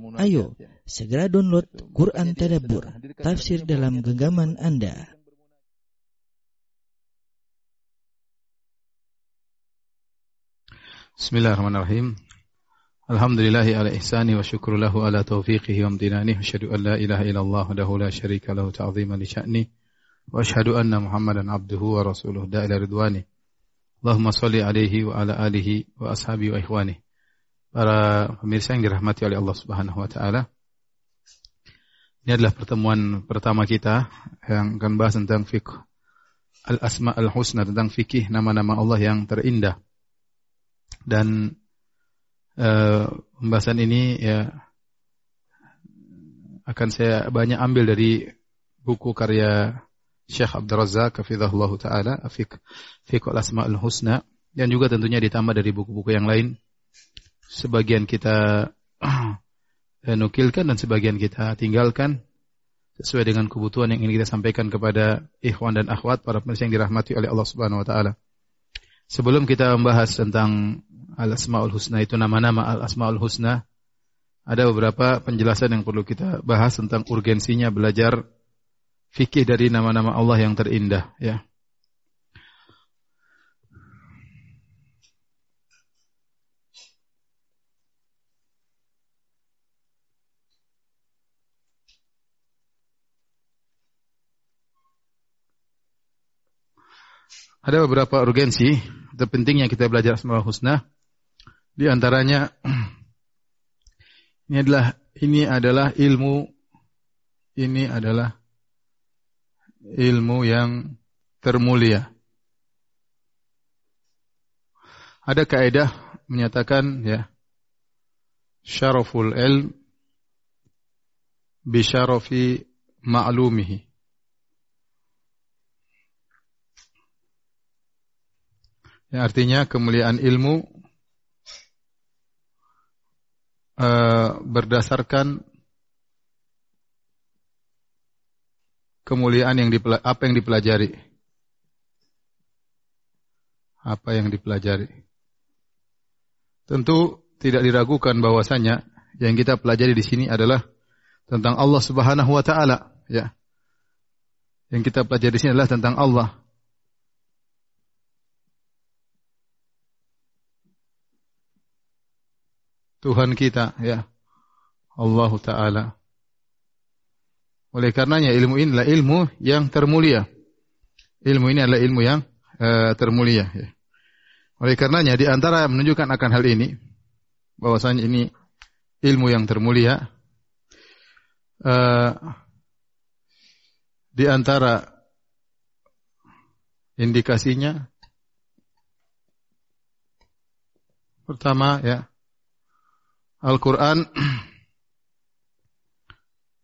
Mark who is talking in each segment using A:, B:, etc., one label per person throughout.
A: Ayo, segera download Quran Tadabbur, tafsir dalam genggaman Anda.
B: Bismillahirrahmanirrahim. Alhamdulillahi ala ihsani wa syukru lahu ala taufiqihi wa amtinani. Asyhadu an la ilaha illallah wahdahu la syarika lahu ta'ziman li sya'ni. Wa asyhadu anna Muhammadan abduhu wa rasuluh da'ila ridwani. Allahumma salli alaihi wa ala alihi wa ashabi wa ikhwani para pemirsa yang dirahmati oleh Allah Subhanahu wa taala. Ini adalah pertemuan pertama kita yang akan bahas tentang fiqh al-asma al-husna tentang fikih nama-nama Allah yang terindah. Dan uh, pembahasan ini ya akan saya banyak ambil dari buku karya Syekh Abdul Razak hafizahullah taala fiqh fiqh al-husna dan juga tentunya ditambah dari buku-buku yang lain sebagian kita eh, nukilkan dan sebagian kita tinggalkan sesuai dengan kebutuhan yang ingin kita sampaikan kepada ikhwan dan akhwat para pemirsa yang dirahmati oleh Allah Subhanahu wa taala. Sebelum kita membahas tentang Al-Asmaul Husna itu nama-nama Al-Asmaul Husna, ada beberapa penjelasan yang perlu kita bahas tentang urgensinya belajar fikih dari nama-nama Allah yang terindah ya. Ada beberapa urgensi terpentingnya kita belajar Asmaul Husna. Di antaranya ini adalah ini adalah ilmu ini adalah ilmu yang termulia. Ada kaidah menyatakan ya syaraful ilm bi syarafi ma'lumihi. Ya, artinya kemuliaan ilmu uh, berdasarkan kemuliaan yang apa yang dipelajari. Apa yang dipelajari. Tentu tidak diragukan bahwasanya yang kita pelajari di sini adalah tentang Allah Subhanahu wa taala, ya. Yang kita pelajari di sini adalah tentang Allah. Tuhan kita ya Allah taala. Oleh karenanya ilmu ini adalah ilmu yang termulia. Ilmu ini adalah ilmu yang uh, termulia ya. Oleh karenanya di antara menunjukkan akan hal ini bahwasanya ini ilmu yang termulia uh, di antara indikasinya pertama ya Al-Quran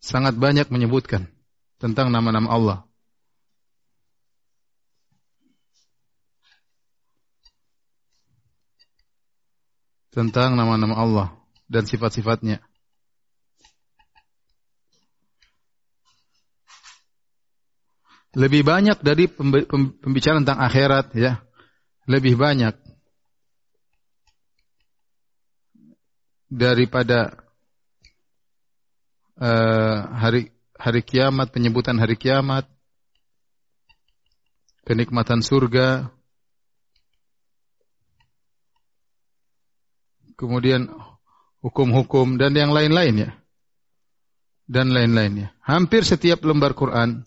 B: sangat banyak menyebutkan tentang nama-nama Allah. Tentang nama-nama Allah dan sifat-sifatnya. Lebih banyak dari pembicaraan tentang akhirat ya. Lebih banyak daripada uh, hari hari kiamat, penyebutan hari kiamat, kenikmatan surga, kemudian hukum-hukum dan yang lain-lainnya. Dan lain-lainnya. Hampir setiap lembar Quran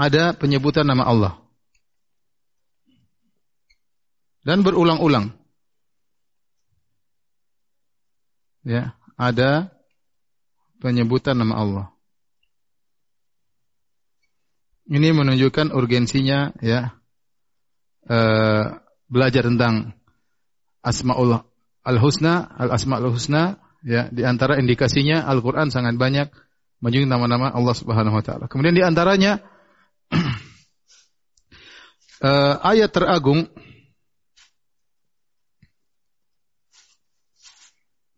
B: ada penyebutan nama Allah. Dan berulang-ulang. Ya ada penyebutan nama Allah. Ini menunjukkan urgensinya ya uh, belajar tentang asmaul al-husna, al-asmaul husna ya di antara indikasinya Al-Qur'an sangat banyak menyebut nama-nama Allah Subhanahu wa taala. Kemudian di antaranya uh, ayat teragung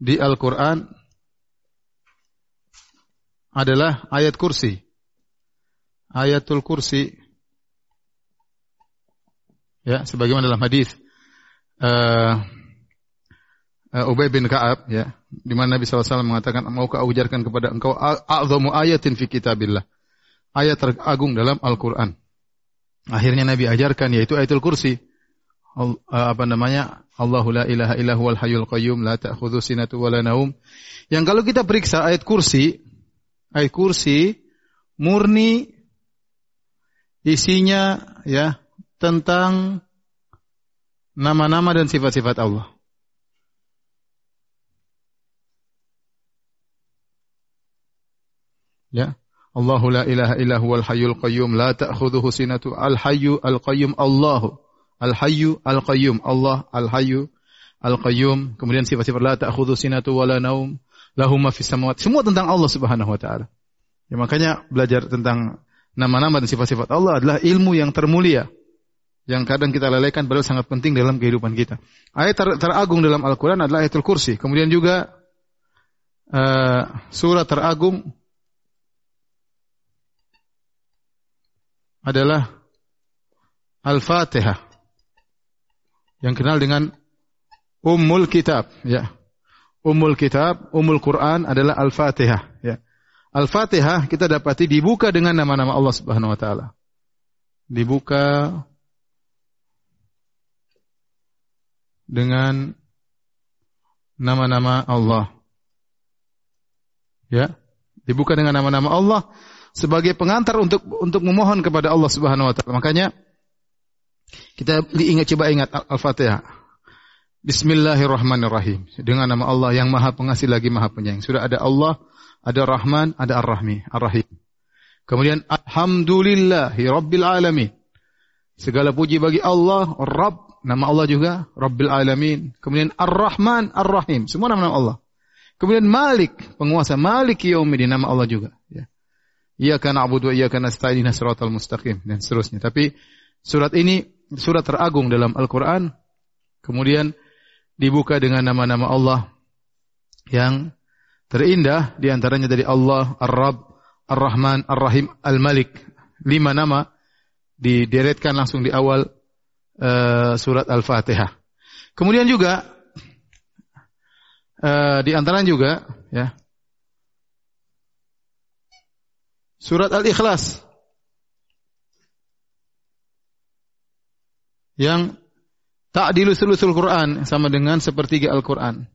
B: di Al-Quran adalah ayat kursi. Ayatul kursi. Ya, sebagaimana dalam hadis uh, Ubay bin Ka'ab ya, di mana Nabi SAW mengatakan, "Maukah aku ajarkan kepada engkau a'zamu ayatin fi kitabillah?" Ayat teragung dalam Al-Qur'an. Akhirnya Nabi ajarkan yaitu ayatul kursi. Uh, apa namanya? Allahu la ilaha illa huwal hayyul qayyum la ta'khudhu sinatu wa la naum. Yang kalau kita periksa ayat kursi, ayat kursi murni isinya ya tentang nama-nama dan sifat-sifat Allah. Ya. Allahu la ilaha illa huwal hayyul qayyum la ta'khudhuhu sinatu al hayyu al qayyum Allahu al hayyu al qayyum Allah al hayyu al qayyum kemudian sifat-sifat la ta'khudhu sinatu wala naum lahu ma fis semua tentang Allah Subhanahu wa taala. Ya makanya belajar tentang nama-nama dan sifat-sifat Allah adalah ilmu yang termulia yang kadang kita lalaikan padahal sangat penting dalam kehidupan kita. Ayat ter teragung dalam Al-Qur'an adalah ayatul kursi. Kemudian juga uh, surat teragung adalah Al-Fatihah yang kenal dengan Ummul Kitab ya. Ummul Kitab, Ummul Quran adalah Al-Fatihah ya. Al-Fatihah kita dapati dibuka dengan nama-nama Allah Subhanahu wa taala. Dibuka dengan nama-nama Allah. Ya, dibuka dengan nama-nama Allah sebagai pengantar untuk untuk memohon kepada Allah Subhanahu wa taala. Makanya kita ingat coba ingat Al-Fatihah. Bismillahirrahmanirrahim. Dengan nama Allah yang Maha Pengasih lagi Maha Penyayang. Sudah ada Allah, ada Rahman, ada Ar-Rahmi, Ar-Rahim. Kemudian Alhamdulillahi Rabbil Alamin. Segala puji bagi Allah, Rabb, nama Allah juga Rabbil Alamin. Kemudian Ar-Rahman, Ar-Rahim. Semua nama-nama Allah. Kemudian Malik, penguasa Malik Yaumiddin nama Allah juga. Ya. Iyyaka na'budu wa iyyaka nasta'in siratal mustaqim dan seterusnya. Tapi surat ini surat teragung dalam Al-Qur'an kemudian dibuka dengan nama-nama Allah yang terindah di antaranya dari Allah Ar-Rabb, Ar-Rahman, Ar-Rahim, Al-Malik. Lima nama dideretkan langsung di awal uh, surat Al-Fatihah. Kemudian juga uh, di antaranya juga ya Surat Al-Ikhlas. Yang tak dilusul-lusul Quran sama dengan sepertiga Al-Quran.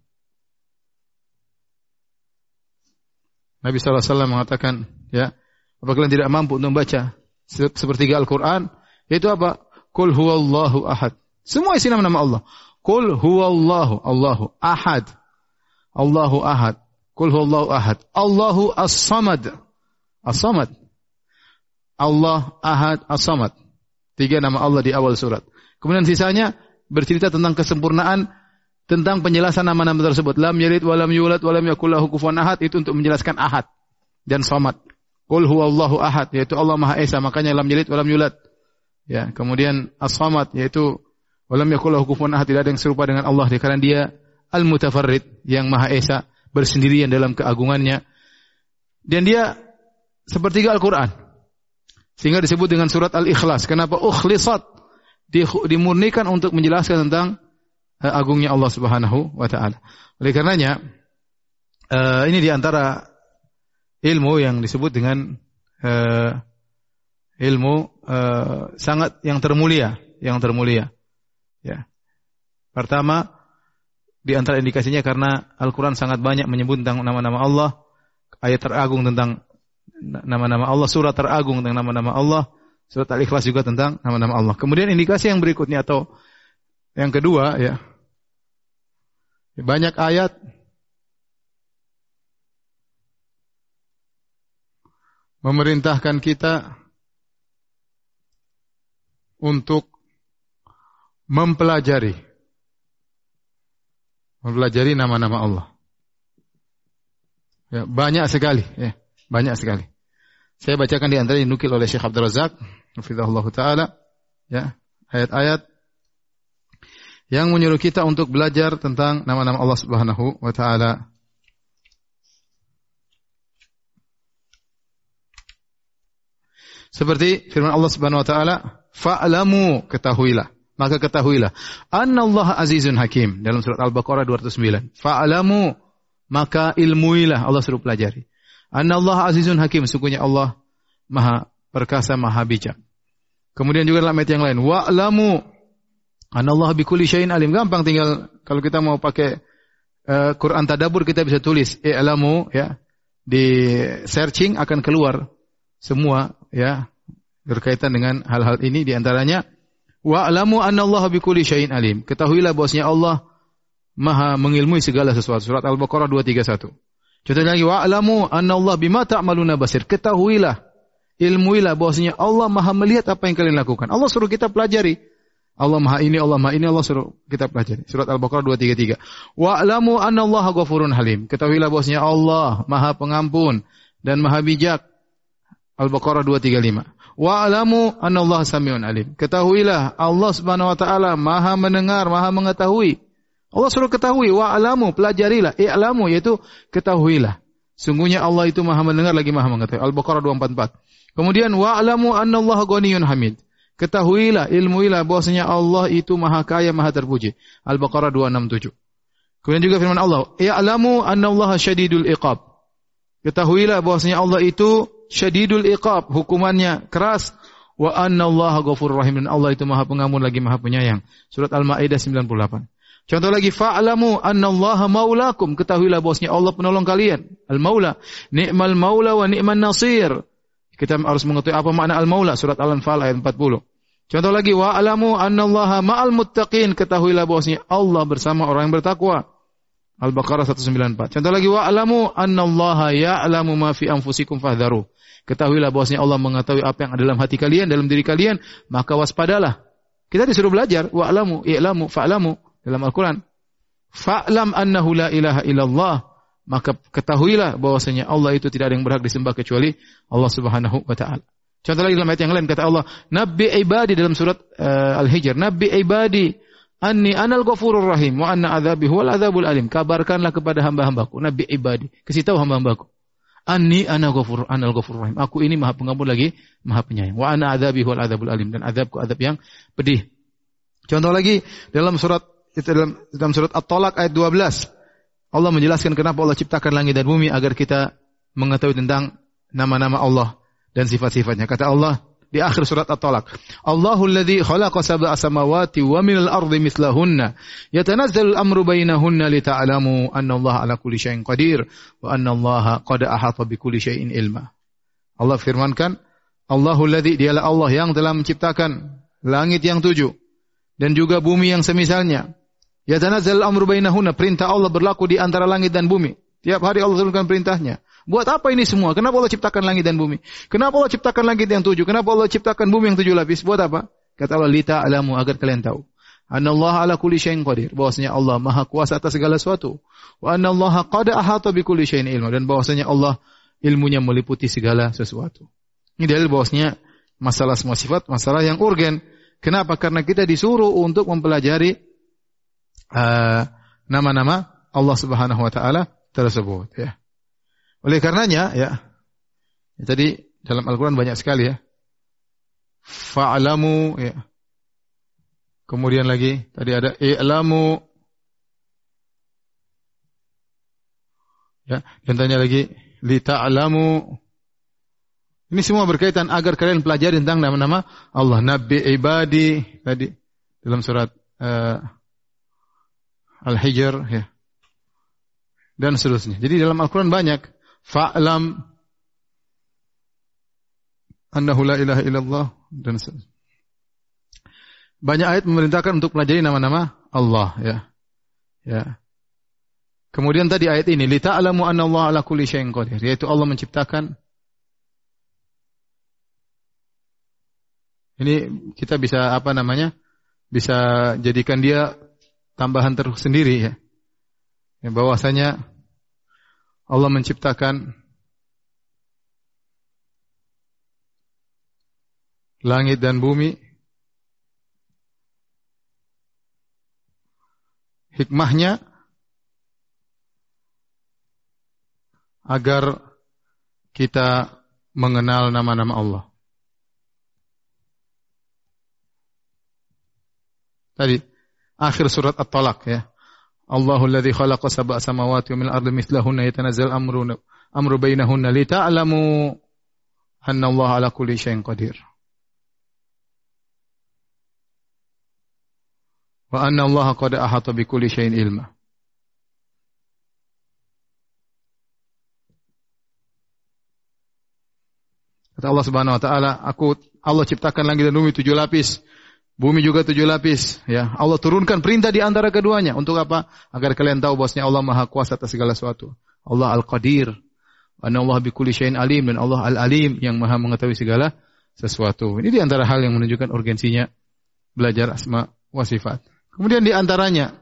B: Nabi SAW mengatakan, ya, apabila tidak mampu untuk membaca sepertiga Al-Quran, yaitu apa? Kul huwallahu ahad. Semua isi nama-nama Allah. Kul huwallahu, Allahu ahad. Allahu ahad. Kul huwallahu ahad. Allahu as-samad. As-Samad. Allah Ahad As-Samad. Tiga nama Allah di awal surat. Kemudian sisanya bercerita tentang kesempurnaan tentang penjelasan nama-nama tersebut. Lam yalid wa lam yulad wa lam yakul kufuwan ahad itu untuk menjelaskan ahad dan samad. Qul huwallahu ahad yaitu Allah Maha Esa makanya lam yalid wa lam yulad. Ya, kemudian as-samad yaitu wa lam yakul kufuwan ahad tidak ada yang serupa dengan Allah karena dia al-mutafarrid yang Maha Esa bersendirian dalam keagungannya. Dan dia sepertiga Al-Quran. Sehingga disebut dengan surat Al-Ikhlas. Kenapa? Ukhlisat. Dimurnikan untuk menjelaskan tentang uh, agungnya Allah Subhanahu wa taala. Oleh karenanya uh, ini di antara ilmu yang disebut dengan uh, ilmu sangat yang termulia, yang termulia. Ya. Pertama, di antara indikasinya karena Al-Quran sangat banyak menyebut tentang nama-nama Allah, ayat teragung tentang nama-nama Allah, surat teragung tentang nama-nama Allah, surat Al-Ikhlas juga tentang nama-nama Allah. Kemudian indikasi yang berikutnya atau yang kedua ya. Banyak ayat memerintahkan kita untuk mempelajari mempelajari nama-nama Allah. Ya, banyak sekali ya. Banyak sekali. Saya bacakan di antara yang nukil oleh Syekh Abdul Razak, Ta'ala, ya, ayat-ayat yang menyuruh kita untuk belajar tentang nama-nama Allah Subhanahu wa taala. Seperti firman Allah Subhanahu wa taala, "Fa'lamu ketahuilah." maka ketahuilah annallaha azizun hakim dalam surat Al-Baqarah 209. Fa'lamu maka ilmuilah Allah suruh pelajari. Annallaha azizun hakim sungguhnya Allah maha perkasa maha bijak. Kemudian juga dalam ayat yang lain wa'lamu anallaha bikulli syai'in alim. Gampang tinggal kalau kita mau pakai uh, Quran tadabur kita bisa tulis i'lamu ya di searching akan keluar semua ya berkaitan dengan hal-hal ini di antaranya wa alamu annallaha bikulli syai'in alim. Ketahuilah bahwasanya Allah Maha mengilmui segala sesuatu. Surat Al-Baqarah 231. Contoh lagi wa alamu annallaha bima ta'maluna basir. Ketahuilah, ilmuilah bahwasanya Allah Maha melihat apa yang kalian lakukan. Allah suruh kita pelajari. Allah Maha ini, Allah Maha ini, Allah suruh kita pelajari. Surat Al-Baqarah 233. Wa alamu annallaha ghafurun halim. Ketahuilah bahwasanya Allah Maha pengampun dan Maha bijak. Al-Baqarah 235. Wa alamu Allah samiun alim. Ketahuilah Allah Subhanahu wa taala Maha mendengar, Maha mengetahui. Allah suruh ketahui wa alamu, pelajarilah, i'lamu yaitu ketahuilah. Sungguhnya Allah itu Maha mendengar lagi Maha mengetahui. Al-Baqarah 244. Kemudian wa alamu Allah ghaniyun hamid. Ketahuilah, ilmuilah bahwasanya Allah itu Maha kaya, Maha terpuji. Al-Baqarah 267. Kemudian juga firman Allah, "Ya'lamu Allah syadidul iqab." Ketahuilah bahwasanya Allah itu syadidul iqab, hukumannya keras. Wa anna Allah ghafurur rahim dan Allah itu Maha Pengampun lagi Maha Penyayang. Surat Al-Maidah 98. Contoh lagi fa'lamu Allah maulakum. Ketahuilah bahwasanya Allah penolong kalian. Al-Maula. Ni'mal maula wa ni'man nasir. Kita harus mengetahui apa makna al-maula surat Al-Anfal ayat 40. Contoh lagi wa'lamu Allah ma'al muttaqin. Ketahuilah bahwasanya Allah bersama orang yang bertakwa. Al-Baqarah 194. Contoh lagi wa'lamu annallaha ya'lamu ma fi anfusikum fahdharu. Ketahuilah bahwasanya Allah mengetahui apa yang ada dalam hati kalian, dalam diri kalian, maka waspadalah. Kita disuruh belajar wa'lamu i'lamu fa'lamu dalam Al-Qur'an. Fa'lam annahu la ilaha illallah. Maka ketahuilah bahwasanya Allah itu tidak ada yang berhak disembah kecuali Allah Subhanahu wa taala. Contoh lagi dalam ayat yang lain kata Allah, "Nabi ibadi" dalam surat uh, Al-Hijr, "Nabi ibadi Anni anal ghafurur rahim wa anna adzabi huwal adzabul alim. Kabarkanlah kepada hamba-hambaku, nabi ibadi. Kasih tahu hamba-hambaku. Anni ana ghafur anal ghafurur rahim. Aku ini Maha Pengampun lagi Maha Penyayang. Wa anna adzabi huwal adzabul alim dan azabku azab yang pedih. Contoh lagi dalam surat itu dalam, dalam surat At-Talaq ayat 12. Allah menjelaskan kenapa Allah ciptakan langit dan bumi agar kita mengetahui tentang nama-nama Allah dan sifat-sifatnya. Kata Allah, di akhir surat At-Talaq. Allahu alladhi khalaqa sab'a samawati wa minal ardi mithlahunna yatanazzalu al-amru bainahunna lita'lamu anna Allah ala kulli syai'in qadir wa anna Allah qad ahata bi kulli syai'in ilma. Allah firmankan, Allahu alladhi dialah Allah yang telah menciptakan langit yang tujuh dan juga bumi yang semisalnya. Yatanazzalu al-amru bainahunna, perintah Allah berlaku di antara langit dan bumi. Tiap hari Allah turunkan perintahnya. Buat apa ini semua? Kenapa Allah ciptakan langit dan bumi? Kenapa Allah ciptakan langit yang tujuh? Kenapa Allah ciptakan bumi yang tujuh lapis? Buat apa? Kata Allah, lita alamu agar kalian tahu. Anna Allah ala kulli syai'in qadir. Bahwasanya Allah maha kuasa atas segala sesuatu. Wa anna Allah qad ahata bi kulli syai'in ilmu. Dan bahwasanya Allah ilmunya meliputi segala sesuatu. Ini dalil bahwasanya masalah semua sifat, masalah yang urgen. Kenapa? Karena kita disuruh untuk mempelajari nama-nama uh, Allah Subhanahu wa taala tersebut ya. Oleh karenanya ya, ya tadi dalam Al-Quran banyak sekali ya. Fa'alamu ya. Kemudian lagi tadi ada i'lamu ya dan tanya lagi li ta'lamu ini semua berkaitan agar kalian pelajari tentang nama-nama Allah Nabi ibadi tadi dalam surat uh, Al-Hijr ya dan seterusnya. Jadi dalam Al-Quran banyak fa'lam annahu la ilaha illallah dan banyak ayat memerintahkan untuk pelajari nama-nama Allah ya. Ya. Kemudian tadi ayat ini li ta'lamu anna Allah ala kulli syai'in qadir yaitu Allah menciptakan Ini kita bisa apa namanya? Bisa jadikan dia tambahan tersendiri ya. ya bahwasanya Allah menciptakan langit dan bumi. Hikmahnya agar kita mengenal nama-nama Allah. Tadi akhir surat At-Talaq ya. Allahu alladhi khalaqa sab'a samawati wa min al-ardi mithlahunna yatanazzal amru amru bainahunna li anna Allah ala kulli syai'in qadir. Wa anna Allah qad ahata bi kulli syai'in ilma. Kata Allah Subhanahu wa taala, aku Allah ciptakan langit dan bumi tujuh lapis. Bumi juga tujuh lapis, ya. Allah turunkan perintah di antara keduanya untuk apa? Agar kalian tahu bahwasanya Allah Maha Kuasa atas segala sesuatu. Allah Al-Qadir. Allah bi kulli alim dan Allah Al-Alim yang Maha mengetahui segala sesuatu. Ini di antara hal yang menunjukkan urgensinya belajar asma wa sifat. Kemudian di antaranya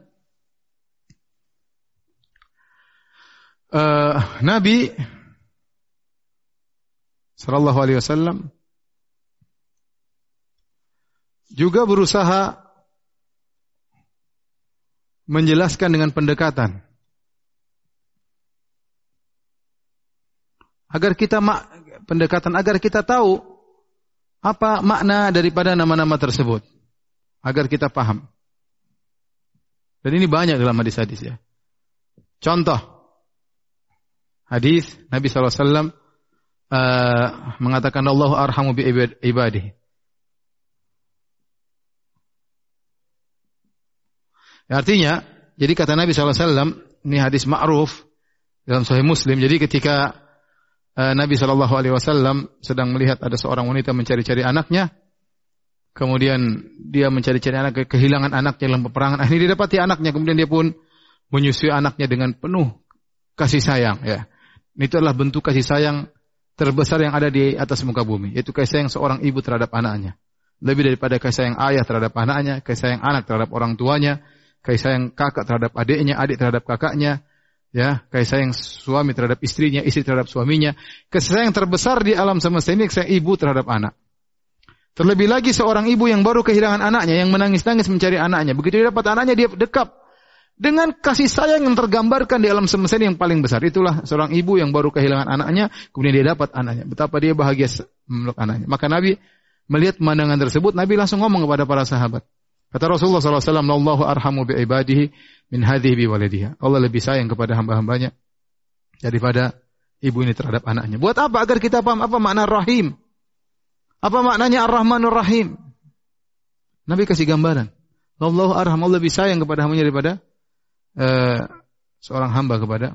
B: uh, Nabi sallallahu alaihi wasallam juga berusaha menjelaskan dengan pendekatan agar kita mak pendekatan agar kita tahu apa makna daripada nama-nama tersebut agar kita paham. Dan ini banyak dalam hadis-hadis ya. Contoh hadis Nabi SAW uh, mengatakan Allah arhamu bi ibadihi. Artinya, jadi kata Nabi SAW, ini hadis ma'ruf dalam Sahih Muslim. Jadi ketika uh, Nabi SAW sedang melihat ada seorang wanita mencari-cari anaknya, kemudian dia mencari-cari anak, kehilangan anaknya dalam peperangan. Akhirnya dia dapati anaknya, kemudian dia pun menyusui anaknya dengan penuh kasih sayang. Ya, itu adalah bentuk kasih sayang terbesar yang ada di atas muka bumi, yaitu kasih sayang seorang ibu terhadap anaknya. Lebih daripada kasih sayang ayah terhadap anaknya, kasih sayang anak terhadap orang tuanya, kasih sayang kakak terhadap adiknya, adik terhadap kakaknya, ya, kasih sayang suami terhadap istrinya, istri terhadap suaminya. Kasih sayang terbesar di alam semesta ini kasih ibu terhadap anak. Terlebih lagi seorang ibu yang baru kehilangan anaknya, yang menangis-nangis mencari anaknya. Begitu dia dapat anaknya, dia dekap. Dengan kasih sayang yang tergambarkan di alam semesta ini yang paling besar. Itulah seorang ibu yang baru kehilangan anaknya, kemudian dia dapat anaknya. Betapa dia bahagia memeluk anaknya. Maka Nabi melihat pemandangan tersebut, Nabi langsung ngomong kepada para sahabat. Kata Rasulullah SAW, Allahu arhamu bi ibadihi min hadhihi bi walidiha. Allah lebih sayang kepada hamba-hambanya daripada ibu ini terhadap anaknya. Buat apa? Agar kita paham apa makna rahim. Apa maknanya ar-Rahmanur Rahim? Nabi kasih gambaran. Allahu arham, Allah lebih sayang kepada hambanya daripada uh, seorang hamba kepada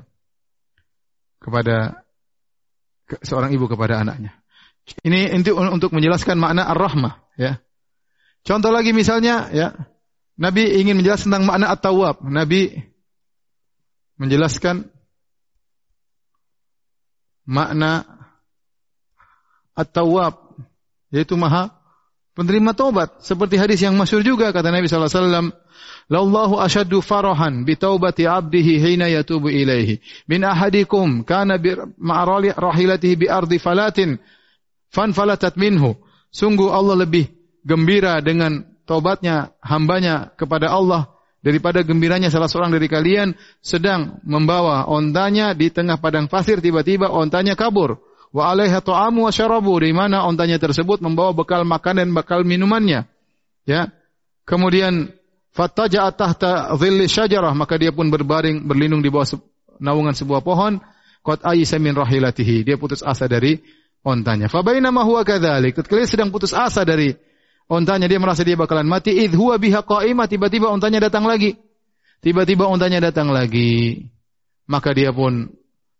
B: kepada ke, seorang ibu kepada anaknya. Ini untuk untuk menjelaskan makna ar-rahmah, ya. Contoh lagi misalnya ya, Nabi ingin menjelaskan tentang makna at-tawwab. Nabi menjelaskan makna at-tawwab yaitu maha penerima taubat. Seperti hadis yang masyhur juga kata Nabi sallallahu alaihi wasallam farahan bi taubati 'abdihi hina yatubu ilaihi min ahadikum kana bi ma'rali rahilatihi bi ardi falatin fanfalatat minhu. Sungguh Allah lebih gembira dengan taubatnya hambanya kepada Allah daripada gembiranya salah seorang dari kalian sedang membawa ontanya di tengah padang pasir tiba-tiba ontanya kabur. Wa alaiha ta'amu wa syarabu di mana ontanya tersebut membawa bekal makan dan bekal minumannya. Ya. Kemudian fattaja'a tahta dhilli syajarah maka dia pun berbaring berlindung di bawah naungan sebuah pohon. Qad ayisa min rahilatihi dia putus asa dari ontanya. Fa bainama huwa kadzalik ketika sedang putus asa dari ontanya dia merasa dia bakalan mati. Id huwa biha qa'imah. Tiba-tiba ontanya datang lagi. Tiba-tiba ontanya datang lagi. Maka dia pun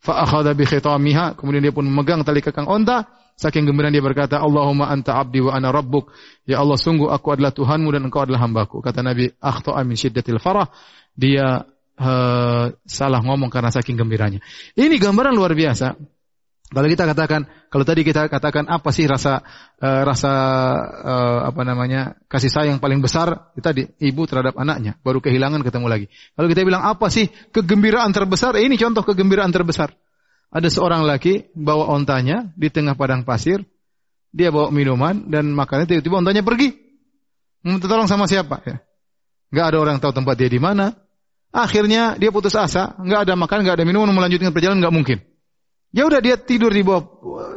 B: fa akhadha bi khitamiha. Kemudian dia pun memegang tali kekang onta. Saking gembira dia berkata Allahumma anta abdi wa ana rabbuk. Ya Allah sungguh aku adalah Tuhanmu dan engkau adalah hambaku. Kata Nabi akhta'a min syiddatil farah. Dia uh, salah ngomong karena saking gembiranya. Ini gambaran luar biasa kalau kita katakan, kalau tadi kita katakan apa sih rasa uh, rasa uh, apa namanya kasih sayang paling besar kita di ibu terhadap anaknya, baru kehilangan ketemu lagi. Kalau kita bilang apa sih kegembiraan terbesar? Eh, ini contoh kegembiraan terbesar. Ada seorang laki bawa ontanya di tengah padang pasir, dia bawa minuman dan makannya tiba-tiba ontanya pergi. Minta tolong sama siapa? Ya. Gak ada orang tahu tempat dia di mana. Akhirnya dia putus asa, nggak ada makan, nggak ada minuman, melanjutkan perjalanan nggak mungkin. Ya udah dia tidur di bawah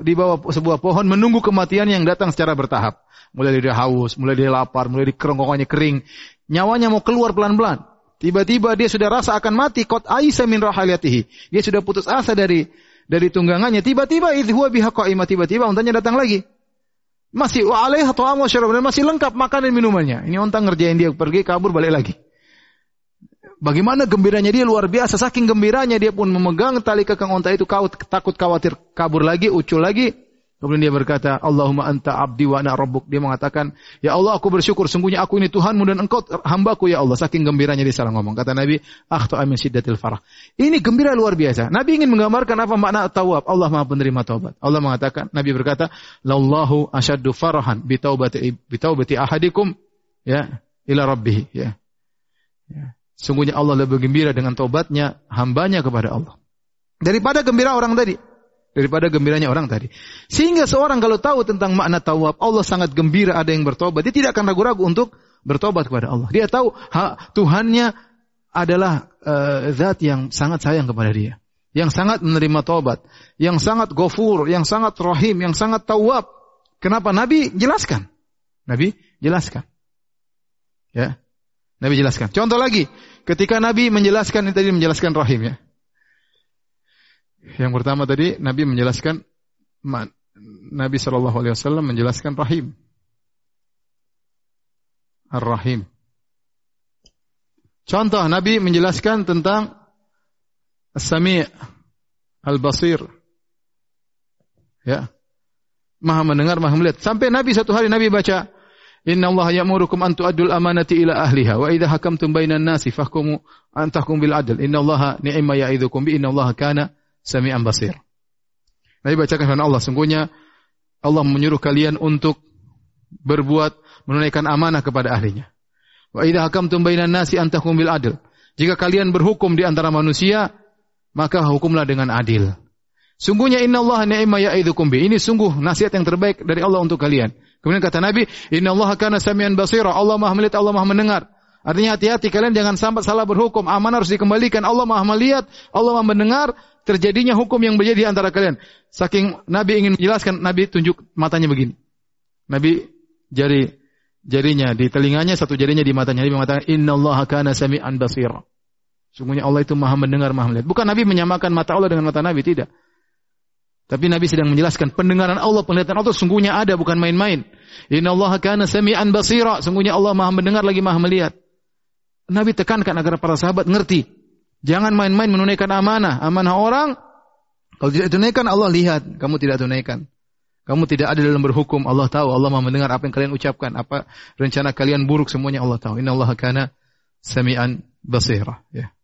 B: di bawah sebuah pohon menunggu kematian yang datang secara bertahap. Mulai dari haus, mulai dari lapar, mulai dari kerongkongannya kering. Nyawanya mau keluar pelan-pelan. Tiba-tiba dia sudah rasa akan mati. Kot Aisyah min rahaliatihi. Dia sudah putus asa dari dari tunggangannya. Tiba-tiba idhuwa qa'imah. Tiba-tiba untanya datang lagi. Masih wa alaiha ta'amu masih lengkap makan dan minumannya. Ini unta ngerjain dia pergi kabur balik lagi. Bagaimana gembiranya dia luar biasa. Saking gembiranya dia pun memegang tali kekang unta itu kau takut khawatir kabur lagi, ucul lagi. Kemudian dia berkata, Allahumma anta abdi wa ana rabbuk. Dia mengatakan, Ya Allah aku bersyukur, sungguhnya aku ini Tuhanmu dan engkau hambaku ya Allah. Saking gembiranya dia salah ngomong. Kata Nabi, akhtu amin syiddatil farah. Ini gembira luar biasa. Nabi ingin menggambarkan apa makna tawab. Allah maha penerima taubat. Allah mengatakan, Nabi berkata, Lallahu asyaddu farahan bitaubati, bitaubati ahadikum ya ila rabbih. Ya. ya. Sungguhnya Allah lebih gembira dengan tobatnya hambanya kepada Allah. Daripada gembira orang tadi. Daripada gembiranya orang tadi. Sehingga seorang kalau tahu tentang makna tawab, Allah sangat gembira ada yang bertobat. Dia tidak akan ragu-ragu untuk bertobat kepada Allah. Dia tahu ha, Tuhannya adalah uh, zat yang sangat sayang kepada dia. Yang sangat menerima tobat. Yang sangat gofur, yang sangat rahim, yang sangat tawab. Kenapa? Nabi jelaskan. Nabi jelaskan. Ya. Nabi jelaskan. Contoh lagi, ketika Nabi menjelaskan ini tadi menjelaskan rahim ya. Yang pertama tadi Nabi menjelaskan Nabi Shallallahu Alaihi Wasallam menjelaskan rahim, ar-rahim. Contoh Nabi menjelaskan tentang As-Sami' Al-Basir. Ya. Maha mendengar, maha melihat. Sampai Nabi satu hari Nabi baca Inna Allah ya'murukum an tu'addul amanati ila ahliha wa idha hakamtum bainan nasi fahkumu an tahkum bil adl. Inna Allah ni'ma ya'idhukum bi inna Allah kana sami'an basir. Nabi bacakan firman Allah, sungguhnya Allah menyuruh kalian untuk berbuat menunaikan amanah kepada ahlinya. Wa idha hakamtum bainan nasi an tahkum bil adl. Jika kalian berhukum di antara manusia, maka hukumlah dengan adil. Sungguhnya inna Allah ni'ma ya'idhukum bi. Ini sungguh nasihat yang terbaik dari Allah untuk kalian. Kemudian kata Nabi, Inna Allah kana samian basira. Allah maha melihat, Allah maha mendengar. Artinya hati-hati kalian jangan sampai salah berhukum. Aman harus dikembalikan. Allah maha melihat, Allah maha mendengar. Terjadinya hukum yang berjadi antara kalian. Saking Nabi ingin menjelaskan, Nabi tunjuk matanya begini. Nabi jari jarinya di telinganya, satu jarinya di matanya. Nabi mengatakan, Inna Allah kana samian basira. Sungguhnya Allah itu maha mendengar, maha melihat. Bukan Nabi menyamakan mata Allah dengan mata Nabi, tidak. Tapi Nabi sedang menjelaskan pendengaran Allah, penglihatan Allah sungguhnya ada bukan main-main. Inna Allah kana sami'an basira. Sungguhnya Allah Maha mendengar lagi Maha melihat. Nabi tekankan agar para sahabat ngerti. Jangan main-main menunaikan amanah. Amanah orang kalau tidak tunaikan Allah lihat, kamu tidak tunaikan. Kamu tidak ada dalam berhukum, Allah tahu. Allah Maha mendengar apa yang kalian ucapkan, apa rencana kalian buruk semuanya Allah tahu. Inna Allah kana sami'an basira. Ya.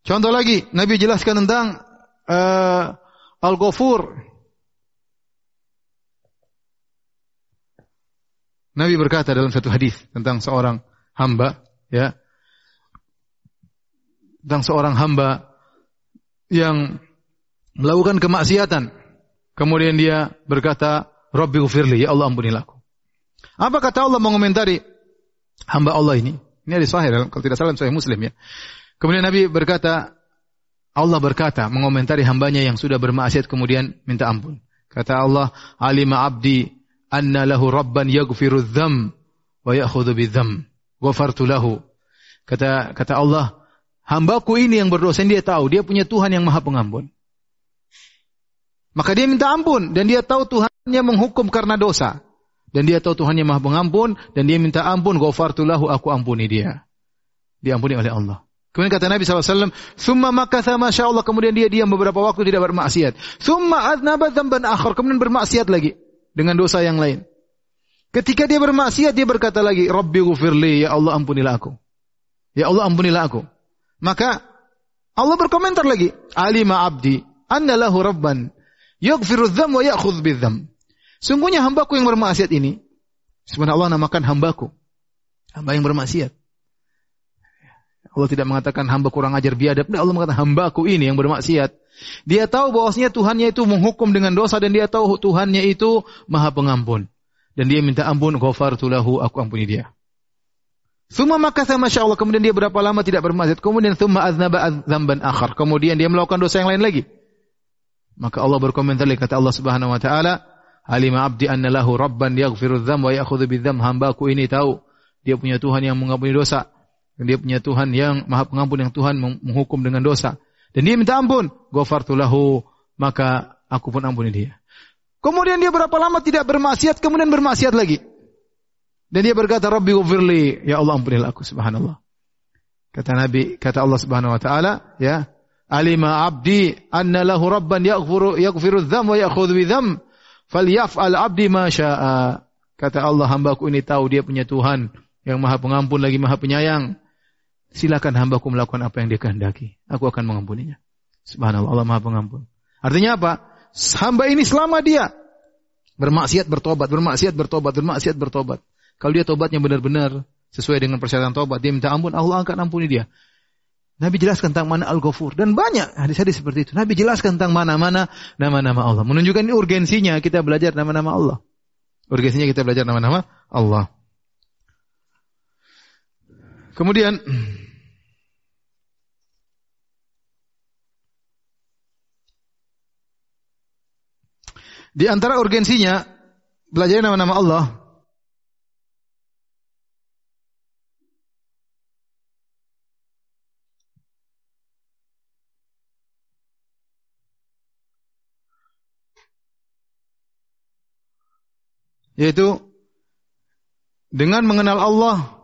B: Contoh lagi, Nabi jelaskan tentang uh, Al-Ghafur. Nabi berkata dalam satu hadis tentang seorang hamba, ya, tentang seorang hamba yang melakukan kemaksiatan. Kemudian dia berkata, Rabbi ufirli, ya Allah ampunilah aku. Apa kata Allah mengomentari hamba Allah ini? Ini ada sahih, kalau tidak salah sahih Muslim ya. Kemudian Nabi berkata, Allah berkata mengomentari hambanya yang sudah bermaksiat kemudian minta ampun. Kata Allah, "Alima abdi anna lahu rabban yaghfiru dzam wa ya'khudhu bidzam. Ghafartu lahu." Kata kata Allah, hambaku ini yang berdosa dia tahu dia punya Tuhan yang Maha Pengampun. Maka dia minta ampun dan dia tahu Tuhannya menghukum karena dosa. Dan dia tahu Tuhannya Maha Pengampun dan dia minta ampun, ghafartu lahu, aku ampuni dia. Diampuni oleh Allah. Kemudian kata Nabi SAW, Thumma makatha masya Allah. Kemudian dia diam beberapa waktu tidak bermaksiat. Thumma adnaba dzamban akhar. Kemudian bermaksiat lagi. Dengan dosa yang lain. Ketika dia bermaksiat, dia berkata lagi, Rabbi gufirli, ya Allah ampunilah aku. Ya Allah ampunilah aku. Maka Allah berkomentar lagi, Alima abdi, anna lahu rabban, yaghfiru dzam wa ya'khudh bidzam. Sungguhnya hambaku yang bermaksiat ini, sebenarnya Allah namakan hambaku. Hamba yang bermaksiat. Allah tidak mengatakan hamba kurang ajar biadab. Allah mengatakan hambaku ini yang bermaksiat. Dia tahu bahwasanya Tuhannya itu menghukum dengan dosa dan dia tahu Tuhannya itu maha pengampun. Dan dia minta ampun, ghafartu aku ampuni dia. Thumma makatha masya Allah. Kemudian dia berapa lama tidak bermaksiat. Kemudian thumma aznaba dzamban akhar. Kemudian dia melakukan dosa yang lain lagi. Maka Allah berkomentar kata Allah Subhanahu wa taala, "Alima 'abdi anna lahu rabban yaghfiru dzam wa ya'khudhu bidzam." Hambaku ini tahu dia punya Tuhan yang mengampuni dosa. Dan dia punya Tuhan yang Maha Pengampun yang Tuhan menghukum dengan dosa. Dan dia minta ampun, ghafartu lahu, maka aku pun ampuni dia. Kemudian dia berapa lama tidak bermaksiat, kemudian bermaksiat lagi. Dan dia berkata, Rabbi ghafirli, ya Allah ampunilah aku, subhanallah. Kata Nabi, kata Allah Subhanahu wa taala, ya, alima abdi anna lahu rabban yaghfiru yaghfiru dzam wa ya'khudhu bi dzam falyaf'al abdi ma syaa. Kata Allah, hambaku ini tahu dia punya Tuhan yang Maha Pengampun lagi Maha Penyayang. Silakan hambaku melakukan apa yang dia kehendaki. Aku akan mengampuninya. Subhanallah, Allah Maha Pengampun. Artinya apa? Hamba ini selama dia bermaksiat bertobat, bermaksiat bertobat, bermaksiat bertobat. Kalau dia tobatnya benar-benar sesuai dengan persyaratan tobat, dia minta ampun, Allah akan ampuni dia. Nabi jelaskan tentang mana Al-Ghafur dan banyak hadis-hadis seperti itu. Nabi jelaskan tentang mana-mana nama-nama Allah. Menunjukkan ini urgensinya kita belajar nama-nama Allah. Urgensinya kita belajar nama-nama Allah. Kemudian di antara urgensinya belajar nama-nama Allah. Yaitu dengan mengenal Allah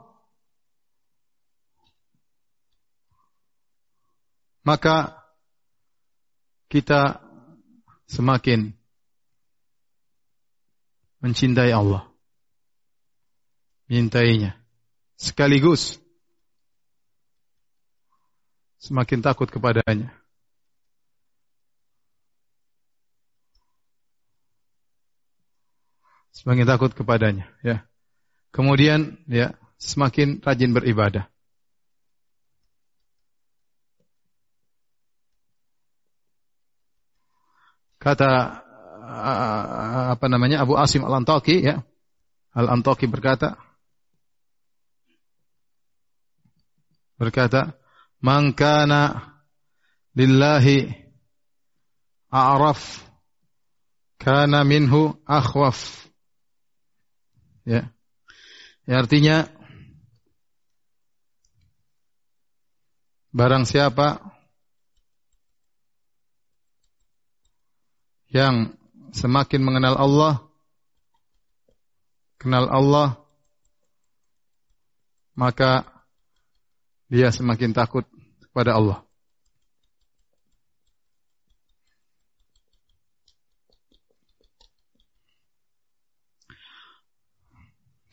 B: maka kita semakin mencintai Allah. Mencintainya sekaligus semakin takut kepadanya. Semakin takut kepadanya ya. Kemudian ya semakin rajin beribadah kata apa namanya Abu Asim Al-Antaki ya Al-Antaki berkata berkata man kana lillahi a'raf kana minhu akhwaf Ya. ya artinya barang siapa yang semakin mengenal Allah kenal Allah maka dia semakin takut kepada Allah.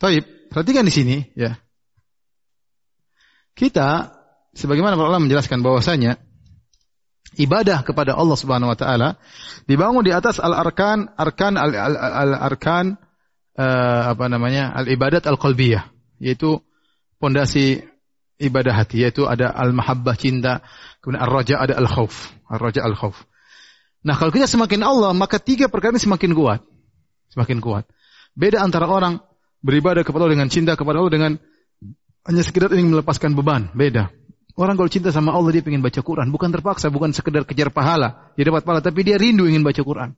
B: Taib, perhatikan di sini ya. Kita sebagaimana ulama menjelaskan bahwasanya ibadah kepada Allah Subhanahu wa taala dibangun di atas al-arkan, arkan al-arkan uh, apa namanya? al-ibadat al-qalbiyah, yaitu pondasi ibadah hati yaitu ada al-mahabbah cinta, kemudian ar-raja ada al-khauf, ar-raja al-khauf. Nah, kalau kita semakin Allah, maka tiga perkara ini semakin kuat. Semakin kuat. Beda antara orang beribadah kepada Allah dengan cinta kepada Allah dengan hanya sekedar ingin melepaskan beban, beda. Orang kalau cinta sama Allah dia ingin baca Quran, bukan terpaksa, bukan sekedar kejar pahala, dia dapat pahala, tapi dia rindu ingin baca Quran.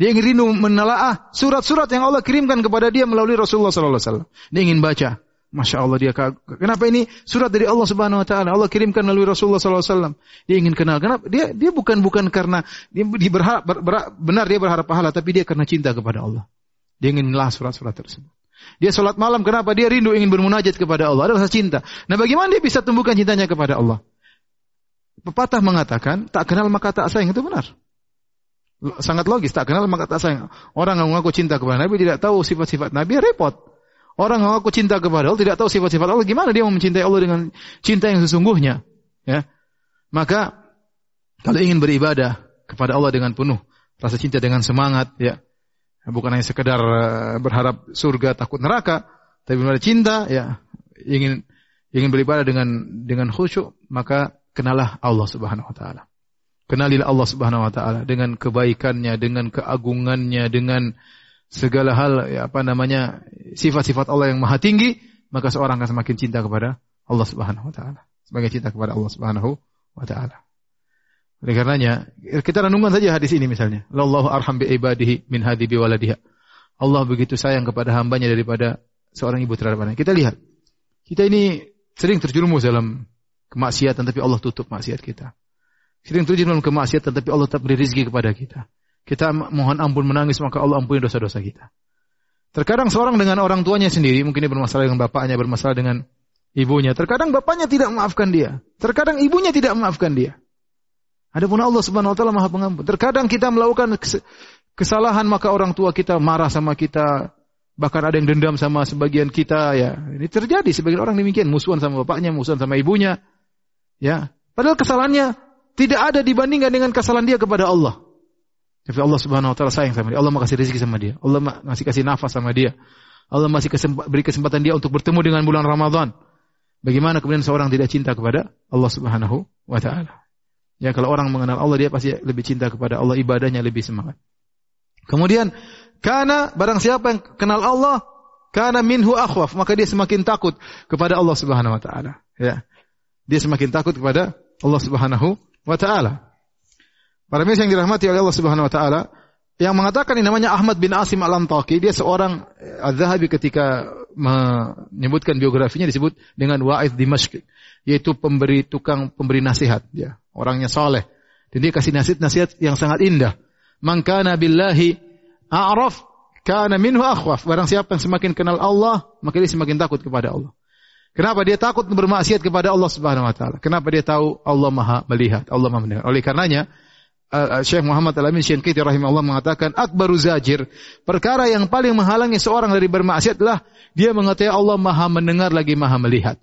B: Dia ingin rindu menelaah surat-surat yang Allah kirimkan kepada dia melalui Rasulullah sallallahu alaihi wasallam. Dia ingin baca. Masya Allah dia kenapa ini? Surat dari Allah Subhanahu Wa Taala. Allah kirimkan melalui Rasulullah Sallallahu Alaihi Wasallam. Dia ingin kenal. Kenapa? Dia dia bukan bukan karena dia, dia berharap ber, ber, benar dia berharap pahala tapi dia karena cinta kepada Allah. Dia ingin menelaah surat-surat tersebut dia sholat malam, kenapa? Dia rindu ingin bermunajat kepada Allah. Ada rasa cinta. Nah bagaimana dia bisa tumbuhkan cintanya kepada Allah? Pepatah mengatakan, tak kenal maka tak sayang. Itu benar. Sangat logis, tak kenal maka tak sayang. Orang yang mengaku cinta kepada Nabi tidak tahu sifat-sifat Nabi, repot. Orang yang mengaku cinta kepada Allah tidak tahu sifat-sifat Allah. Gimana dia mau mencintai Allah dengan cinta yang sesungguhnya? Ya, Maka, kalau ingin beribadah kepada Allah dengan penuh, rasa cinta dengan semangat, ya, bukan hanya sekedar eh, berharap surga takut neraka, tapi benar cinta ya ingin ingin beribadah dengan dengan khusyuk, maka kenalah Allah Subhanahu wa taala. Kenalilah Allah Subhanahu wa taala dengan kebaikannya, dengan keagungannya, dengan segala hal ya apa namanya sifat-sifat Allah yang maha tinggi, maka seorang akan semakin cinta kepada Allah Subhanahu wa taala. Semakin cinta kepada Allah Subhanahu wa taala. Oleh karenanya, kita renungkan saja hadis ini misalnya. Allahu arham bi ibadihi min hadi bi waladiha. Allah begitu sayang kepada hambanya daripada seorang ibu terhadap anaknya. Kita lihat. Kita ini sering terjerumus dalam kemaksiatan tapi Allah tutup maksiat kita. Sering terjerumus dalam kemaksiatan tapi Allah tetap beri rezeki kepada kita. Kita mohon ampun menangis maka Allah ampuni dosa-dosa kita. Terkadang seorang dengan orang tuanya sendiri, mungkin dia bermasalah dengan bapaknya, bermasalah dengan ibunya. Terkadang bapaknya tidak memaafkan dia. Terkadang ibunya tidak memaafkan dia. Adapun Allah Subhanahu wa taala Maha Pengampun. Terkadang kita melakukan kesalahan maka orang tua kita marah sama kita, bahkan ada yang dendam sama sebagian kita ya. Ini terjadi sebagian orang demikian, musuhan sama bapaknya, musuhan sama ibunya. Ya. Padahal kesalahannya tidak ada dibandingkan dengan kesalahan dia kepada Allah. Tapi Allah Subhanahu wa taala sayang sama dia. Allah masih rezeki sama dia. Allah masih kasih nafas sama dia. Allah masih beri kesempatan dia untuk bertemu dengan bulan Ramadan. Bagaimana kemudian seorang tidak cinta kepada Allah Subhanahu wa taala? Ya kalau orang mengenal Allah dia pasti lebih cinta kepada Allah, ibadahnya lebih semangat. Kemudian karena barang siapa yang kenal Allah, karena minhu akhwaf, maka dia semakin takut kepada Allah Subhanahu wa taala, ya. Dia semakin takut kepada Allah Subhanahu wa taala. Para yang dirahmati oleh Allah Subhanahu wa taala, yang mengatakan ini namanya Ahmad bin Asim Al-Antaki, dia seorang eh, Az-Zahabi ketika menyebutkan biografinya disebut dengan Wa'id Dimashq, yaitu pemberi tukang pemberi nasihat, ya orangnya soleh. Dan dia kasih nasihat-nasihat yang sangat indah. Man kana billahi a'raf kana minhu akhwaf. Barang siapa yang semakin kenal Allah, maka dia semakin takut kepada Allah. Kenapa dia takut bermaksiat kepada Allah Subhanahu wa taala? Kenapa dia tahu Allah Maha melihat, Allah Maha mendengar. Oleh karenanya uh, Syekh Muhammad Al-Amin Syekh rahimahullah mengatakan akbaru zajir, perkara yang paling menghalangi seorang dari bermaksiat adalah dia mengetahui Allah Maha mendengar lagi Maha melihat.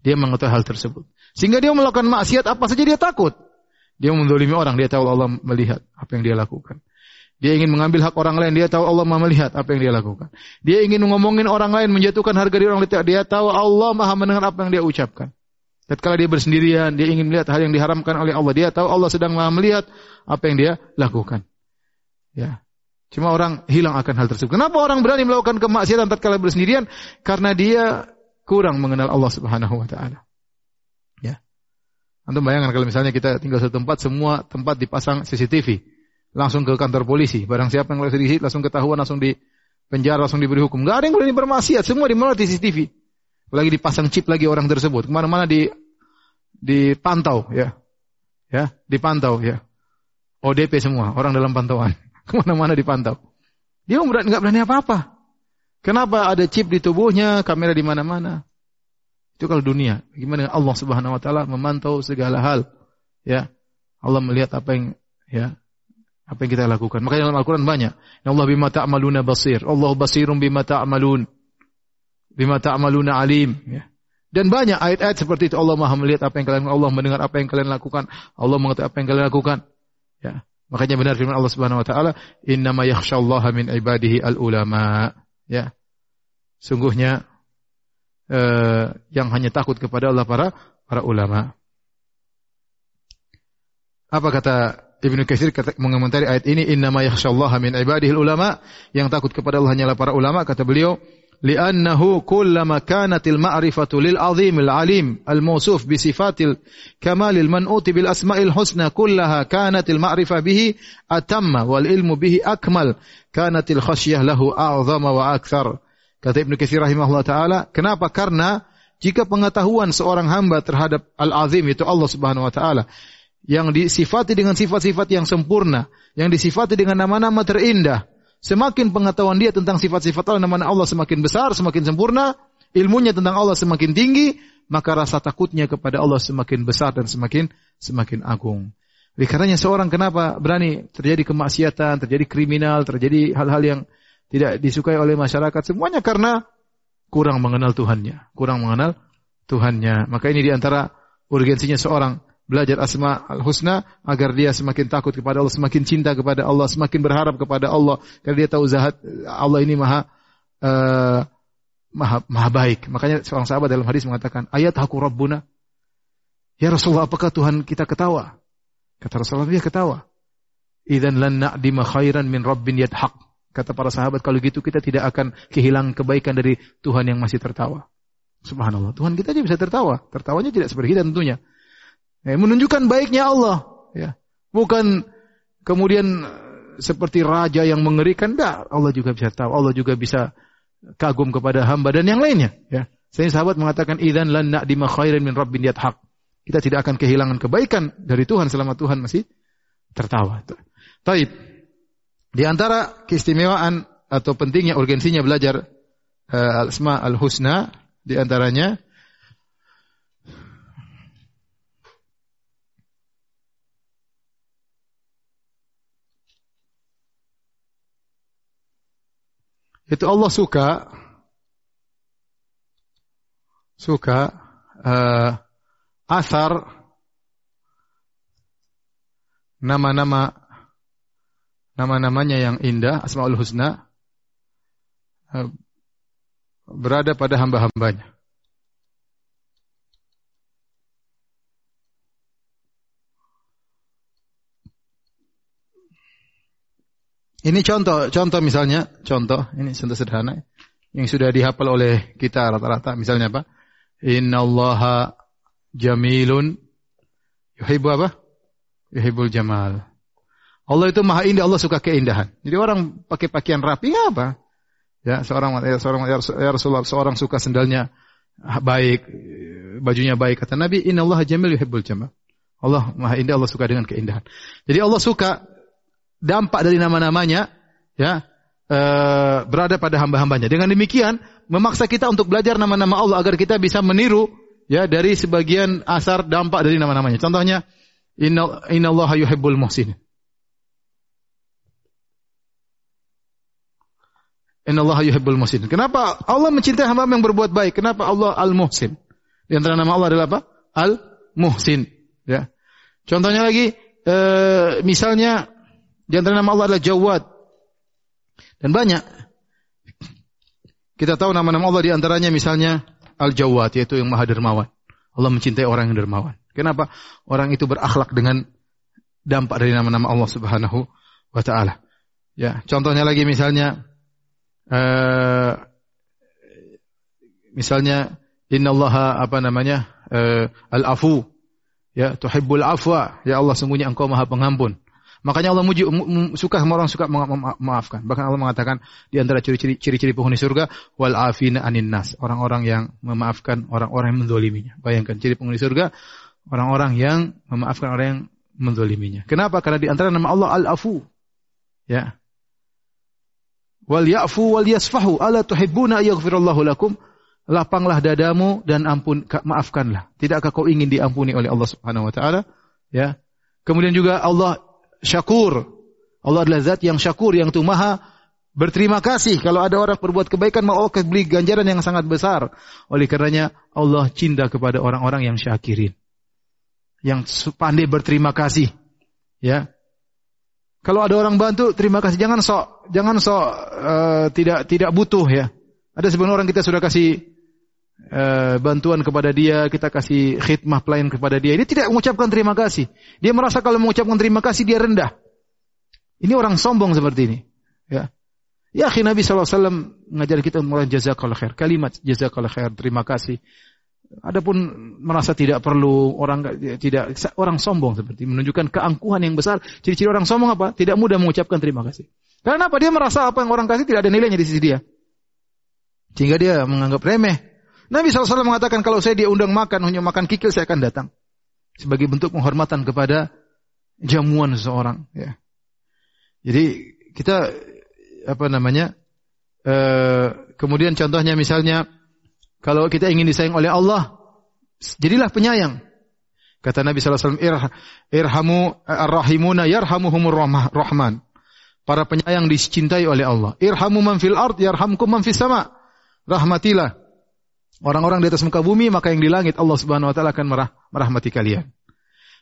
B: Dia mengetahui hal tersebut. Sehingga dia melakukan maksiat apa saja dia takut. Dia mendolimi orang, dia tahu Allah melihat apa yang dia lakukan. Dia ingin mengambil hak orang lain, dia tahu Allah maha melihat apa yang dia lakukan. Dia ingin ngomongin orang lain, menjatuhkan harga diri orang lain, dia tahu Allah maha mendengar apa yang dia ucapkan. Tatkala dia bersendirian, dia ingin melihat hal yang diharamkan oleh Allah, dia tahu Allah sedang melihat apa yang dia lakukan. Ya. Cuma orang hilang akan hal tersebut. Kenapa orang berani melakukan kemaksiatan tatkala bersendirian? Karena dia kurang mengenal Allah Subhanahu wa taala. Antum bayangkan kalau misalnya kita tinggal satu tempat, semua tempat dipasang CCTV. Langsung ke kantor polisi. Barang siapa yang lewat sedikit, langsung ketahuan, langsung di penjara, langsung diberi hukum. Gak ada yang berani bermaksiat. Semua di CCTV. Lagi dipasang chip lagi orang tersebut. Ke mana-mana di dipantau ya. Ya, dipantau ya. ODP semua, orang dalam pantauan. Ke mana-mana dipantau. Dia nggak berani apa-apa. Kenapa ada chip di tubuhnya, kamera di mana-mana? Itu kalau dunia. Bagaimana Allah Subhanahu wa taala memantau segala hal. Ya. Allah melihat apa yang ya apa yang kita lakukan. Makanya dalam Al-Qur'an banyak. Ya Allah bima ta'maluna basir. Allah basirun bima ta'malun. Bima ta'maluna alim, ya. Dan banyak ayat-ayat seperti itu Allah Maha melihat apa yang kalian Allah mendengar apa yang kalian lakukan. Allah mengetahui apa yang kalian lakukan. Ya. Makanya benar firman Allah Subhanahu wa taala, "Innama yakhsyallaha min ibadihi al-ulama." Ya. Sungguhnya uh, yang hanya takut kepada Allah para para ulama. Apa kata Ibnu Katsir mengomentari ayat ini innama yakhsyallaha min ibadihi ulama yang takut kepada Allah hanyalah para ulama kata beliau li'annahu kullama kanatil ma'rifatu lil azimil alim al mawsuf bi sifatil kamalil man'uti bil asma'il husna kullaha kanatil ma'rifa bihi atamma wal ilmu bihi akmal kanatil khasyah lahu a'zama wa kenapa? Karena jika pengetahuan seorang hamba terhadap Al-Azim itu Allah Subhanahu wa taala yang disifati dengan sifat-sifat yang sempurna, yang disifati dengan nama-nama terindah, semakin pengetahuan dia tentang sifat-sifat Allah nama Allah semakin besar, semakin sempurna, ilmunya tentang Allah semakin tinggi, maka rasa takutnya kepada Allah semakin besar dan semakin semakin agung. Oleh karenanya seorang kenapa berani terjadi kemaksiatan, terjadi kriminal, terjadi hal-hal yang tidak disukai oleh masyarakat semuanya karena kurang mengenal Tuhannya, kurang mengenal Tuhannya. Maka ini di antara urgensinya seorang belajar asma al-husna agar dia semakin takut kepada Allah, semakin cinta kepada Allah, semakin berharap kepada Allah karena dia tahu zahat Allah ini maha uh, maha maha baik. Makanya seorang sahabat dalam hadis mengatakan, "Ayat aku Rabbuna." Ya Rasulullah, apakah Tuhan kita ketawa? Kata Rasulullah, dia ketawa. Idan lan na'dima khairan min rabbin yadhaq. Kata para sahabat, kalau gitu kita tidak akan kehilangan kebaikan dari Tuhan yang masih tertawa. Subhanallah. Tuhan kita aja bisa tertawa. Tertawanya tidak seperti kita tentunya. Eh, menunjukkan baiknya Allah. ya. Bukan kemudian seperti raja yang mengerikan, enggak. Allah juga bisa tahu, Allah juga bisa kagum kepada hamba dan yang lainnya, ya. Saya sahabat mengatakan idzan lan na'dima khairan min rabbin haq. Kita tidak akan kehilangan kebaikan dari Tuhan selama Tuhan masih tertawa. Taib. Di antara keistimewaan atau pentingnya urgensinya belajar uh, al-asma al-husna di antaranya itu Allah suka. Suka uh, asar. Nama-nama nama-namanya yang indah Asmaul Husna. Uh, berada pada hamba-hambanya. Ini contoh, contoh misalnya, contoh, ini contoh sederhana yang sudah dihafal oleh kita rata-rata. Misalnya apa? Inna Allaha jamilun yuhibbu apa? Yuhibbul jamal. Allah itu maha indah, Allah suka keindahan. Jadi orang pakai pakaian rapi apa? Ya, seorang ya, seorang ya, ya Rasulullah seorang suka sendalnya baik, bajunya baik kata Nabi, Inna Allah jamil yuhibbul jamal. Allah maha indah, Allah suka dengan keindahan. Jadi Allah suka dampak dari nama-namanya ya e, berada pada hamba-hambanya. Dengan demikian memaksa kita untuk belajar nama-nama Allah agar kita bisa meniru ya dari sebagian asar dampak dari nama-namanya. Contohnya Inna Allah yuhibbul muhsin. Inna Allah yuhibbul muhsin. Kenapa Allah mencintai hamba yang berbuat baik? Kenapa Allah al-muhsin? Di antara nama Allah adalah apa? Al-muhsin. Ya. Contohnya lagi, e, misalnya di antara nama Allah adalah Jawad. Dan banyak. Kita tahu nama-nama Allah di antaranya misalnya Al-Jawad, yaitu yang maha dermawan. Allah mencintai orang yang dermawan. Kenapa? Orang itu berakhlak dengan dampak dari nama-nama Allah Subhanahu wa taala. Ya, contohnya lagi misalnya uh, misalnya innallaha apa namanya? Uh, al-afu. Ya, tuhibbul afwa. Ya Allah, sungguhnya Engkau Maha Pengampun. Makanya Allah muji, suka sama orang suka memaafkan. Bahkan Allah mengatakan di antara ciri-ciri penghuni surga wal afina anin nas, orang-orang yang memaafkan orang-orang yang mendoliminya. Bayangkan ciri penghuni surga orang-orang yang memaafkan orang yang mendoliminya. Kenapa? Karena di antara nama Allah al-afu. Ya. Wal ya'fu wal yasfahu ala tuhibbuna yaghfirallahu lakum lapanglah dadamu dan ampun maafkanlah. Tidakkah kau ingin diampuni oleh Allah Subhanahu wa taala? Ya. Kemudian juga Allah syakur. Allah adalah zat yang syakur, yang tuh maha berterima kasih. Kalau ada orang berbuat kebaikan, mau Allah beli ganjaran yang sangat besar. Oleh karenanya Allah cinta kepada orang-orang yang syakirin. Yang pandai berterima kasih. Ya. Kalau ada orang bantu, terima kasih. Jangan sok, jangan sok uh, tidak tidak butuh ya. Ada sebenarnya orang kita sudah kasih uh, bantuan kepada dia, kita kasih khidmah pelayan kepada dia. Dia tidak mengucapkan terima kasih. Dia merasa kalau mengucapkan terima kasih dia rendah. Ini orang sombong seperti ini. Ya. Ya, akhir Nabi SAW mengajar kita untuk jazakallah khair. Kalimat jazakallah khair, terima kasih. Adapun merasa tidak perlu orang tidak orang sombong seperti menunjukkan keangkuhan yang besar. Ciri-ciri orang sombong apa? Tidak mudah mengucapkan terima kasih. Karena apa? Dia merasa apa yang orang kasih tidak ada nilainya di sisi dia. Sehingga dia menganggap remeh. Nabi SAW mengatakan kalau saya diundang makan, hanya makan kikil saya akan datang. Sebagai bentuk penghormatan kepada jamuan seseorang. Ya. Jadi kita apa namanya? E, kemudian contohnya misalnya kalau kita ingin disayang oleh Allah, jadilah penyayang. Kata Nabi SAW, irhamu ar-rahimuna yarhamuhumur rahman. Para penyayang dicintai oleh Allah. Irhamu man fil ard yarhamkum man fis sama. Rahmatilah orang-orang di atas muka bumi, maka yang di langit Allah Subhanahu wa taala akan merah, merahmati kalian.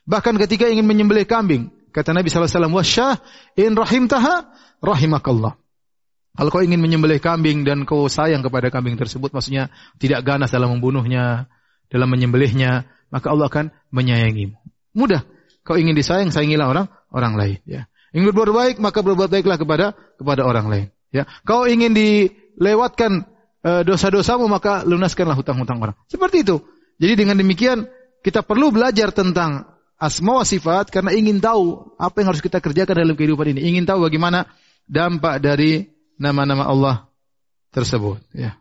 B: Bahkan ketika ingin menyembelih kambing, kata Nabi sallallahu alaihi wasallam, "Wasyah in rahimtaha rahimakallah." Kalau kau ingin menyembelih kambing dan kau sayang kepada kambing tersebut, maksudnya tidak ganas dalam membunuhnya, dalam menyembelihnya, maka Allah akan menyayangimu. Mudah. Kau ingin disayang, sayangilah orang orang lain. Ya. Ingin berbuat baik, maka berbuat baiklah kepada kepada orang lain. Ya. Kau ingin dilewatkan dosa-dosamu maka lunaskanlah hutang-hutang orang. Seperti itu. Jadi dengan demikian kita perlu belajar tentang asma wa sifat karena ingin tahu apa yang harus kita kerjakan dalam kehidupan ini. Ingin tahu bagaimana dampak dari nama-nama Allah tersebut. Ya.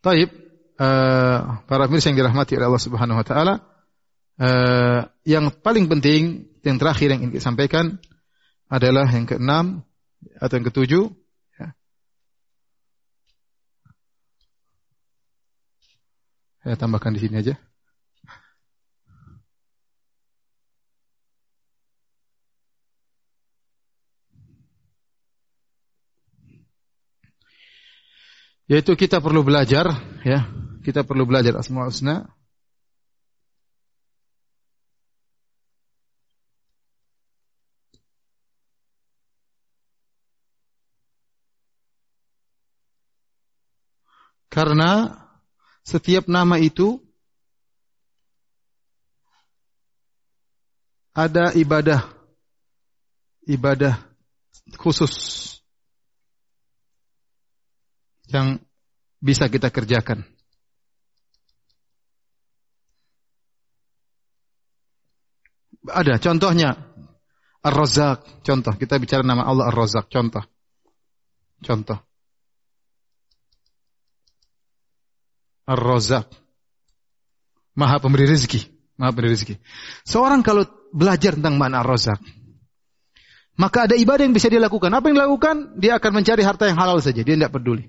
B: Taib, uh, para pemirsa yang dirahmati oleh Allah Subhanahu wa taala, uh, yang paling penting yang terakhir yang ingin disampaikan adalah yang keenam atau yang ketujuh ya. Saya tambahkan di sini aja. Yaitu kita perlu belajar ya, kita perlu belajar Asmaul Husna Karena setiap nama itu ada ibadah ibadah khusus yang bisa kita kerjakan. Ada contohnya Ar-Razzaq, contoh. Kita bicara nama Allah Ar-Razzaq, contoh. Contoh. Ar-Razzaq. Maha pemberi rezeki. Maha pemberi rezeki. Seorang kalau belajar tentang makna Ar-Razzaq, maka ada ibadah yang bisa dia lakukan. Apa yang dilakukan? Dia akan mencari harta yang halal saja. Dia tidak peduli.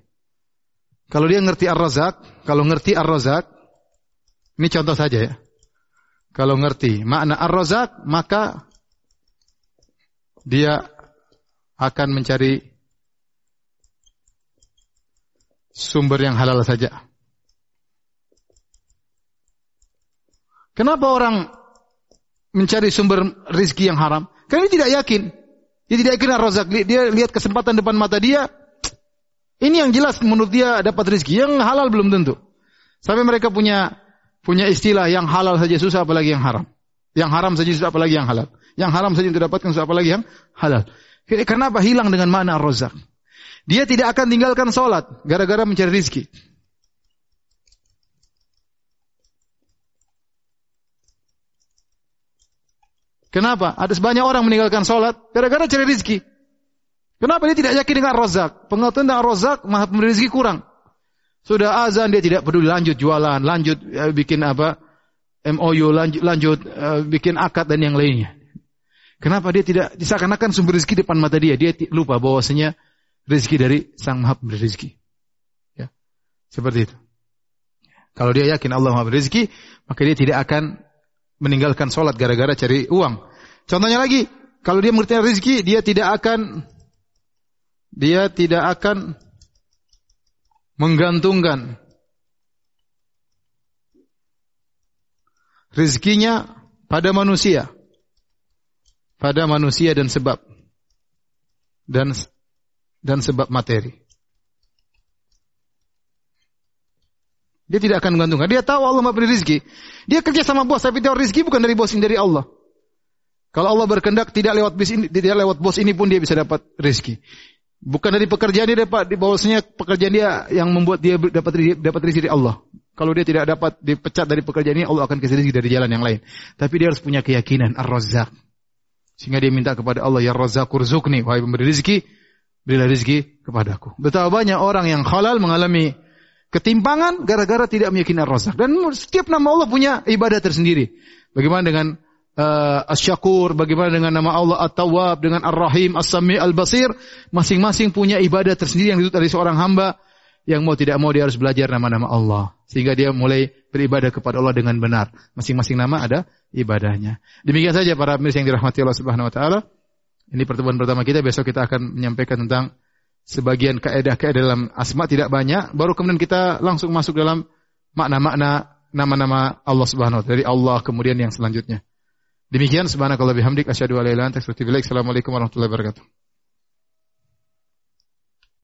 B: Kalau dia ngerti Ar-Razzaq, kalau ngerti Ar-Razzaq, ini contoh saja ya. Kalau ngerti makna Ar-Razzaq, maka dia akan mencari sumber yang halal saja. Kenapa orang mencari sumber rizki yang haram? Karena dia tidak yakin. Dia tidak yakin ar-razak. Dia lihat kesempatan depan mata dia. Ini yang jelas menurut dia dapat rizki. Yang halal belum tentu. Sampai mereka punya punya istilah yang halal saja susah apalagi yang haram. Yang haram saja susah apalagi yang halal. Yang haram saja untuk dapatkan susah apalagi yang halal. Kenapa hilang dengan mana ar-razak? Dia tidak akan tinggalkan sholat gara-gara mencari rizki. Kenapa? Ada sebanyak orang meninggalkan sholat gara-gara cari rezeki. Kenapa dia tidak yakin dengan rozak? Pengetahuan tentang rozak, maha pemberi rezeki kurang. Sudah azan dia tidak peduli lanjut jualan, lanjut ya, bikin apa MOU, lanjut, lanjut uh, bikin akad dan yang lainnya. Kenapa dia tidak disakakan sumber rezeki depan mata dia? Dia lupa bahwasanya rezeki dari Sang Maha Pemberi rezeki. Ya. Seperti itu. Kalau dia yakin Allah Maha Pemberi rezeki, maka dia tidak akan meninggalkan sholat gara-gara cari uang. Contohnya lagi, kalau dia mengerti rezeki, dia tidak akan dia tidak akan menggantungkan rezekinya pada manusia. Pada manusia dan sebab dan dan sebab materi. Dia tidak akan menggantungkan. Dia tahu Allah memberi rezeki. Dia kerja sama bos, tapi tahu rezeki bukan dari bos ini dari Allah. Kalau Allah berkehendak tidak lewat bos ini, tidak lewat bos ini pun dia bisa dapat rezeki. Bukan dari pekerjaan dia dapat di bawahnya pekerjaan dia yang membuat dia dapat dapat rezeki dari Allah. Kalau dia tidak dapat dipecat dari pekerjaan ini, Allah akan kasih rezeki dari jalan yang lain. Tapi dia harus punya keyakinan Ar-Razzaq. Sehingga dia minta kepada Allah, Ya Razzaq nih, wahai pemberi rezeki, berilah rezeki kepadaku. Betapa banyak orang yang halal mengalami ketimpangan gara-gara tidak meyakini Ar-Razzaq. Dan setiap nama Allah punya ibadah tersendiri. Bagaimana dengan uh, Asy-Syakur, bagaimana dengan nama Allah At-Tawwab, dengan Ar-Rahim, As-Sami, Al-Basir, masing-masing punya ibadah tersendiri yang dituntut dari seorang hamba yang mau tidak mau dia harus belajar nama-nama Allah sehingga dia mulai beribadah kepada Allah dengan benar. Masing-masing nama ada ibadahnya. Demikian saja para pemirsa yang dirahmati Allah Subhanahu wa taala. Ini pertemuan pertama kita, besok kita akan menyampaikan tentang sebagian kaedah-kaedah dalam asma tidak banyak, baru kemudian kita langsung masuk dalam makna-makna nama-nama Allah Subhanahu wa taala dari Allah kemudian yang selanjutnya. Demikian subhanakallah bihamdik asyhadu an la ilaha illa anta astaghfiruka wa atubu ilaik. Assalamualaikum warahmatullahi wabarakatuh.